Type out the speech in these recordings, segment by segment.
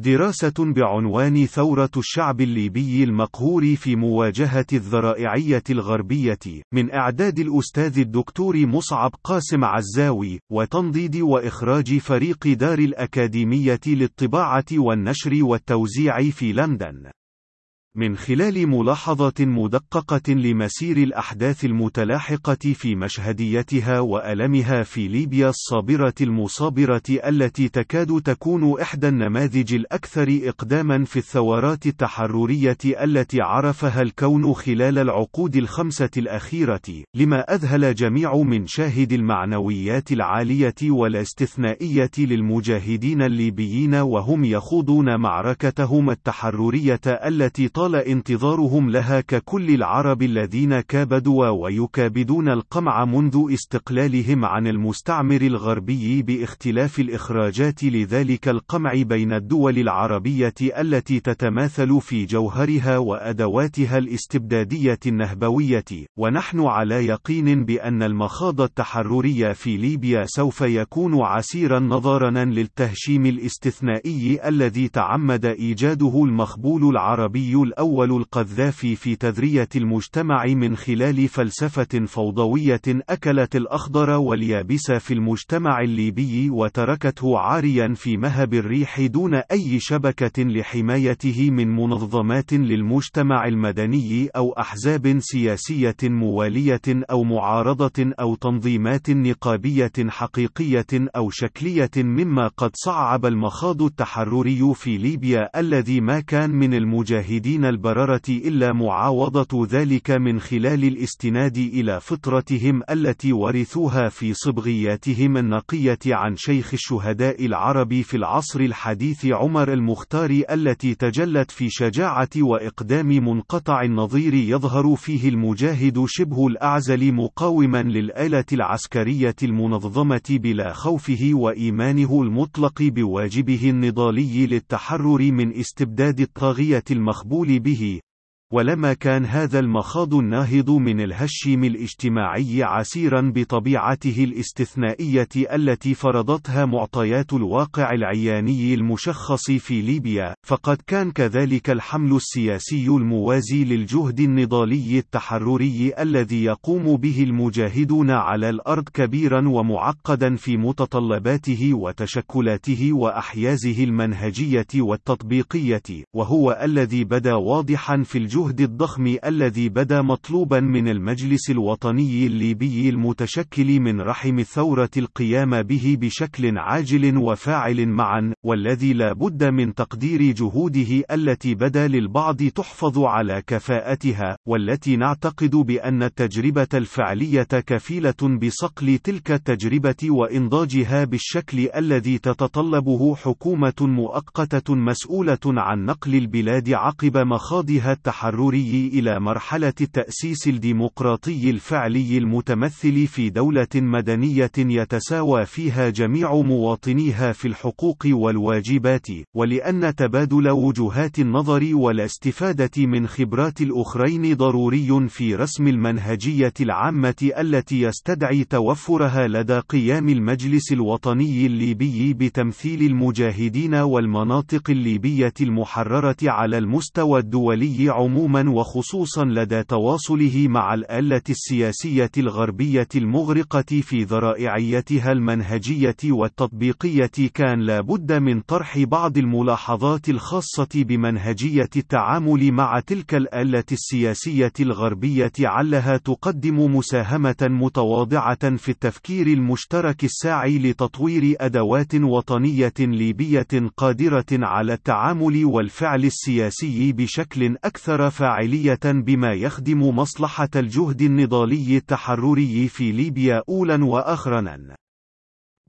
دراسة بعنوان ثورة الشعب الليبي المقهور في مواجهة الذرائعية الغربية، من إعداد الأستاذ الدكتور مصعب قاسم عزاوي، وتنضيد وإخراج فريق دار الأكاديمية للطباعة والنشر والتوزيع في لندن. من خلال ملاحظة مدققة لمسير الأحداث المتلاحقة في مشهديتها وألمها في ليبيا الصابرة المصابرة التي تكاد تكون إحدى النماذج الأكثر إقداما في الثورات التحررية التي عرفها الكون خلال العقود الخمسة الأخيرة، لما أذهل جميع من شاهد المعنويات العالية والاستثنائية للمجاهدين الليبيين وهم يخوضون معركتهم التحررية التي طال انتظارهم لها ككل العرب الذين كابدوا ويكابدون القمع منذ استقلالهم عن المستعمر الغربي باختلاف الإخراجات لذلك القمع بين الدول العربية التي تتماثل في جوهرها وأدواتها الاستبدادية النهبوية، ونحن على يقين بأن المخاض التحرري في ليبيا سوف يكون عسيرا نظرا للتهشيم الاستثنائي الذي تعمد إيجاده المخبول العربي الأول القذافي في تذرية المجتمع من خلال فلسفة فوضوية أكلت الأخضر واليابس في المجتمع الليبي وتركته عاريا في مهب الريح دون أي شبكة لحمايته من منظمات للمجتمع المدني أو أحزاب سياسية موالية أو معارضة أو تنظيمات نقابية حقيقية أو شكلية مما قد صعب المخاض التحرري في ليبيا الذي ما كان من المجاهدين من البررة إلا معاوضة ذلك من خلال الاستناد إلى فطرتهم التي ورثوها في صبغياتهم النقية عن شيخ الشهداء العرب في العصر الحديث عمر المختار التي تجلت في شجاعة وإقدام منقطع النظير يظهر فيه المجاهد شبه الأعزل مقاوما للآلة العسكرية المنظمة بلا خوفه وإيمانه المطلق بواجبه النضالي للتحرر من استبداد الطاغية المخبول به. ولما كان هذا المخاض الناهض من الهشيم الاجتماعي عسيرا بطبيعته الاستثنائية التي فرضتها معطيات الواقع العياني المشخص في ليبيا، فقد كان كذلك الحمل السياسي الموازي للجهد النضالي التحرري الذي يقوم به المجاهدون على الأرض كبيرا ومعقدا في متطلباته وتشكلاته وأحيازه المنهجية والتطبيقية، وهو الذي بدا واضحا في الجهد الجهد الضخم الذي بدا مطلوبا من المجلس الوطني الليبي المتشكل من رحم الثورة القيام به بشكل عاجل وفاعل معا، والذي لا بد من تقدير جهوده التي بدا للبعض تحفظ على كفاءتها، والتي نعتقد بأن التجربة الفعلية كفيلة بصقل تلك التجربة وإنضاجها بالشكل الذي تتطلبه حكومة مؤقتة مسؤولة عن نقل البلاد عقب مخاضها التحرر التحرري إلى مرحلة التأسيس الديمقراطي الفعلي المتمثل في دولة مدنية يتساوى فيها جميع مواطنيها في الحقوق والواجبات، ولأن تبادل وجهات النظر والاستفادة من خبرات الأخرين ضروري في رسم المنهجية العامة التي يستدعي توفرها لدى قيام المجلس الوطني الليبي بتمثيل المجاهدين والمناطق الليبية المحررة على المستوى الدولي عموما. عموما وخصوصا لدى تواصله مع الآلة السياسية الغربية المغرقة في ذرائعيتها المنهجية والتطبيقية كان لا بد من طرح بعض الملاحظات الخاصة بمنهجية التعامل مع تلك الآلة السياسية الغربية علها تقدم مساهمة متواضعة في التفكير المشترك الساعي لتطوير أدوات وطنية ليبية قادرة على التعامل والفعل السياسي بشكل أكثر فاعلية بما يخدم مصلحة الجهد النضالي التحرري في ليبيا أولا وآخرا.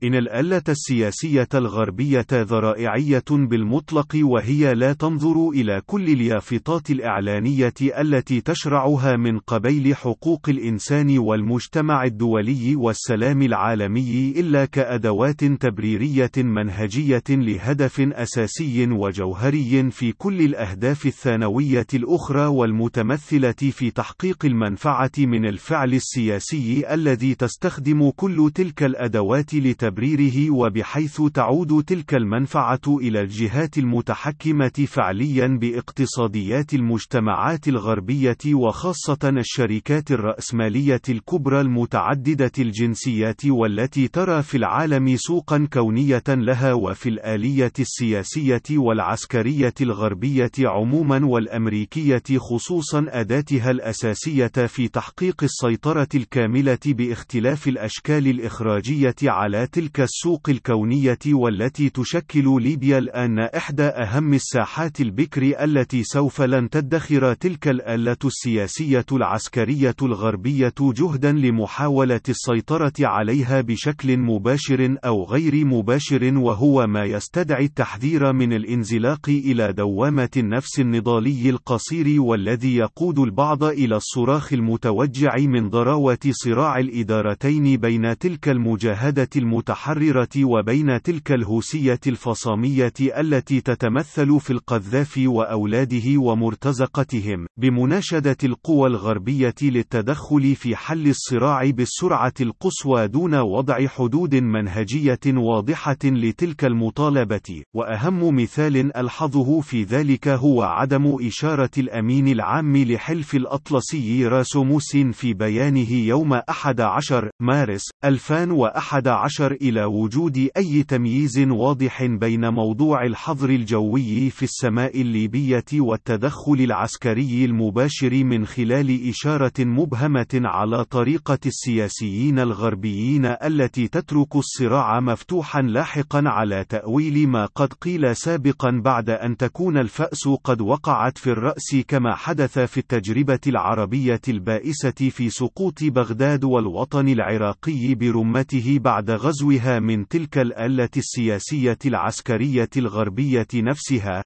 إن الآلة السياسية الغربية ذرائعية بالمطلق وهي لا تنظر إلى كل اليافطات الإعلانية التي تشرعها من قبيل حقوق الإنسان والمجتمع الدولي والسلام العالمي إلا كأدوات تبريرية منهجية لهدف أساسي وجوهري في كل الأهداف الثانوية الأخرى والمتمثلة في تحقيق المنفعة من الفعل السياسي الذي تستخدم كل تلك الأدوات لتبرير تبريره وبحيث تعود تلك المنفعة إلى الجهات المتحكمة فعليا باقتصاديات المجتمعات الغربية وخاصة الشركات الرأسمالية الكبرى المتعددة الجنسيات والتي ترى في العالم سوقا كونية لها وفي الآلية السياسية والعسكرية الغربية عموما والأمريكية خصوصا أداتها الأساسية في تحقيق السيطرة الكاملة باختلاف الأشكال الإخراجية على تلك السوق الكونية والتي تشكل ليبيا الآن إحدى أهم الساحات البكر التي سوف لن تدخر تلك الآلة السياسية العسكرية الغربية جهدا لمحاولة السيطرة عليها بشكل مباشر أو غير مباشر وهو ما يستدعي التحذير من الانزلاق إلى دوامة النفس النضالي القصير والذي يقود البعض إلى الصراخ المتوجع من ضراوة صراع الإدارتين بين تلك المجاهدة المتحررة وبين تلك الهوسية الفصامية التي تتمثل في القذافي وأولاده ومرتزقتهم، بمناشدة القوى الغربية للتدخل في حل الصراع بالسرعة القصوى دون وضع حدود منهجية واضحة لتلك المطالبة، وأهم مثال ألحظه في ذلك هو عدم إشارة الأمين العام لحلف الأطلسي راسوموس في بيانه يوم 11 مارس 2011 إلى وجود أي تمييز واضح بين موضوع الحظر الجوي في السماء الليبية والتدخل العسكري المباشر من خلال إشارة مبهمة على طريقة السياسيين الغربيين التي تترك الصراع مفتوحا لاحقا على تأويل ما قد قيل سابقا بعد أن تكون الفأس قد وقعت في الرأس كما حدث في التجربة العربية البائسة في سقوط بغداد والوطن العراقي برمته بعد غزوها من تلك الآلة السياسية العسكرية الغربية نفسها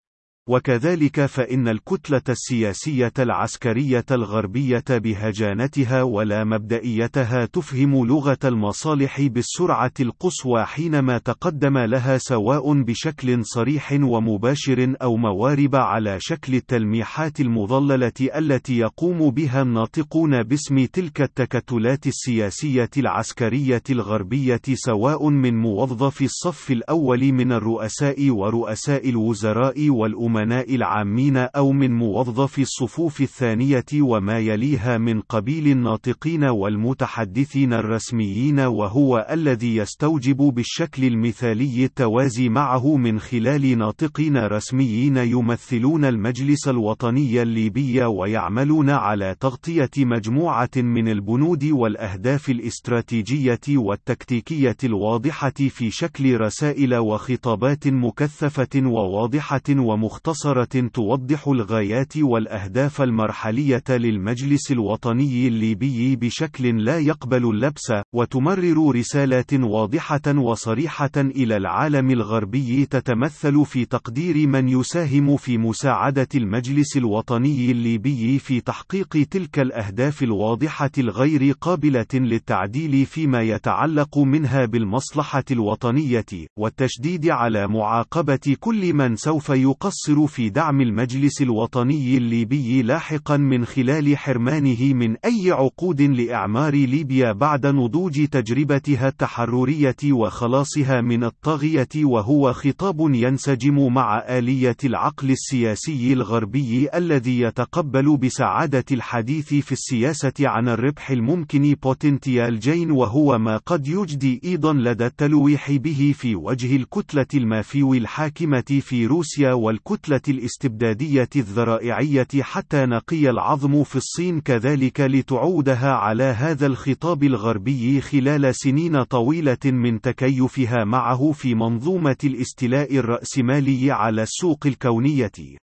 وكذلك فإن الكتلة السياسية العسكرية الغربية بهجانتها ولا مبدئيتها تفهم لغة المصالح بالسرعة القصوى حينما تقدم لها سواء بشكل صريح ومباشر أو موارب على شكل التلميحات المضللة التي يقوم بها الناطقون باسم تلك التكتلات السياسية العسكرية الغربية سواء من موظف الصف الأول من الرؤساء ورؤساء الوزراء والأمراء الأمناء العامين أو من موظفي الصفوف الثانية وما يليها من قبيل الناطقين والمتحدثين الرسميين وهو الذي يستوجب بالشكل المثالي التوازي معه من خلال ناطقين رسميين يمثلون المجلس الوطني الليبي ويعملون على تغطية مجموعة من البنود والأهداف الاستراتيجية والتكتيكية الواضحة في شكل رسائل وخطابات مكثفة وواضحة ومختلفة. مختصرة توضح الغايات والأهداف المرحلية للمجلس الوطني الليبي بشكل لا يقبل اللبس، وتمرر رسالات واضحة وصريحة إلى العالم الغربي تتمثل في تقدير من يساهم في مساعدة المجلس الوطني الليبي في تحقيق تلك الأهداف الواضحة الغير قابلة للتعديل فيما يتعلق منها بالمصلحة الوطنية، والتشديد على معاقبة كل من سوف يقصر يقصر في دعم المجلس الوطني الليبي لاحقا من خلال حرمانه من أي عقود لإعمار ليبيا بعد نضوج تجربتها التحررية وخلاصها من الطاغية وهو خطاب ينسجم مع آلية العقل السياسي الغربي الذي يتقبل بسعادة الحديث في السياسة عن الربح الممكن potential gain وهو ما قد يجدي أيضا لدى التلويح به في وجه الكتلة المافيو الحاكمة في روسيا والكتلة الكتلة الاستبدادية الذرائعية حتى نقي العظم في الصين كذلك لتعودها على هذا الخطاب الغربي خلال سنين طويلة من تكيفها معه في منظومة الاستيلاء الرأسمالي على السوق الكونية.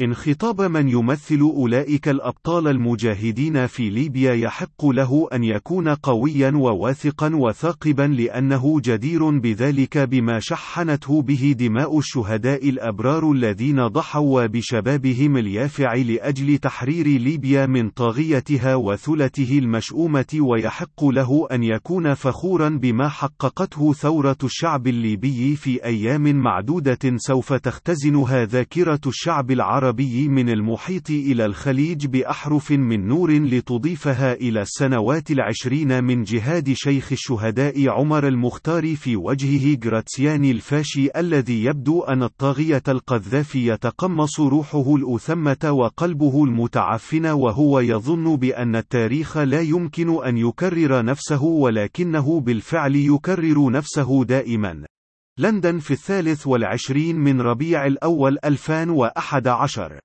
إن خطاب من يمثل أولئك الأبطال المجاهدين في ليبيا يحق له أن يكون قويا وواثقا وثاقبا لأنه جدير بذلك بما شحنته به دماء الشهداء الأبرار الذين ضحوا بشبابهم اليافع لأجل تحرير ليبيا من طاغيتها وثلته المشؤومة ويحق له أن يكون فخورا بما حققته ثورة الشعب الليبي في أيام معدودة سوف تختزنها ذاكرة الشعب العربي العربي من المحيط إلى الخليج بأحرف من نور لتضيفها إلى السنوات العشرين من جهاد شيخ الشهداء عمر المختار في وجهه جراتسياني الفاشي الذي يبدو أن الطاغية القذافي يتقمص روحه الأثمة وقلبه المتعفن وهو يظن بأن التاريخ لا يمكن أن يكرر نفسه ولكنه بالفعل يكرر نفسه دائما. لندن في الثالث والعشرين من ربيع الأول 2011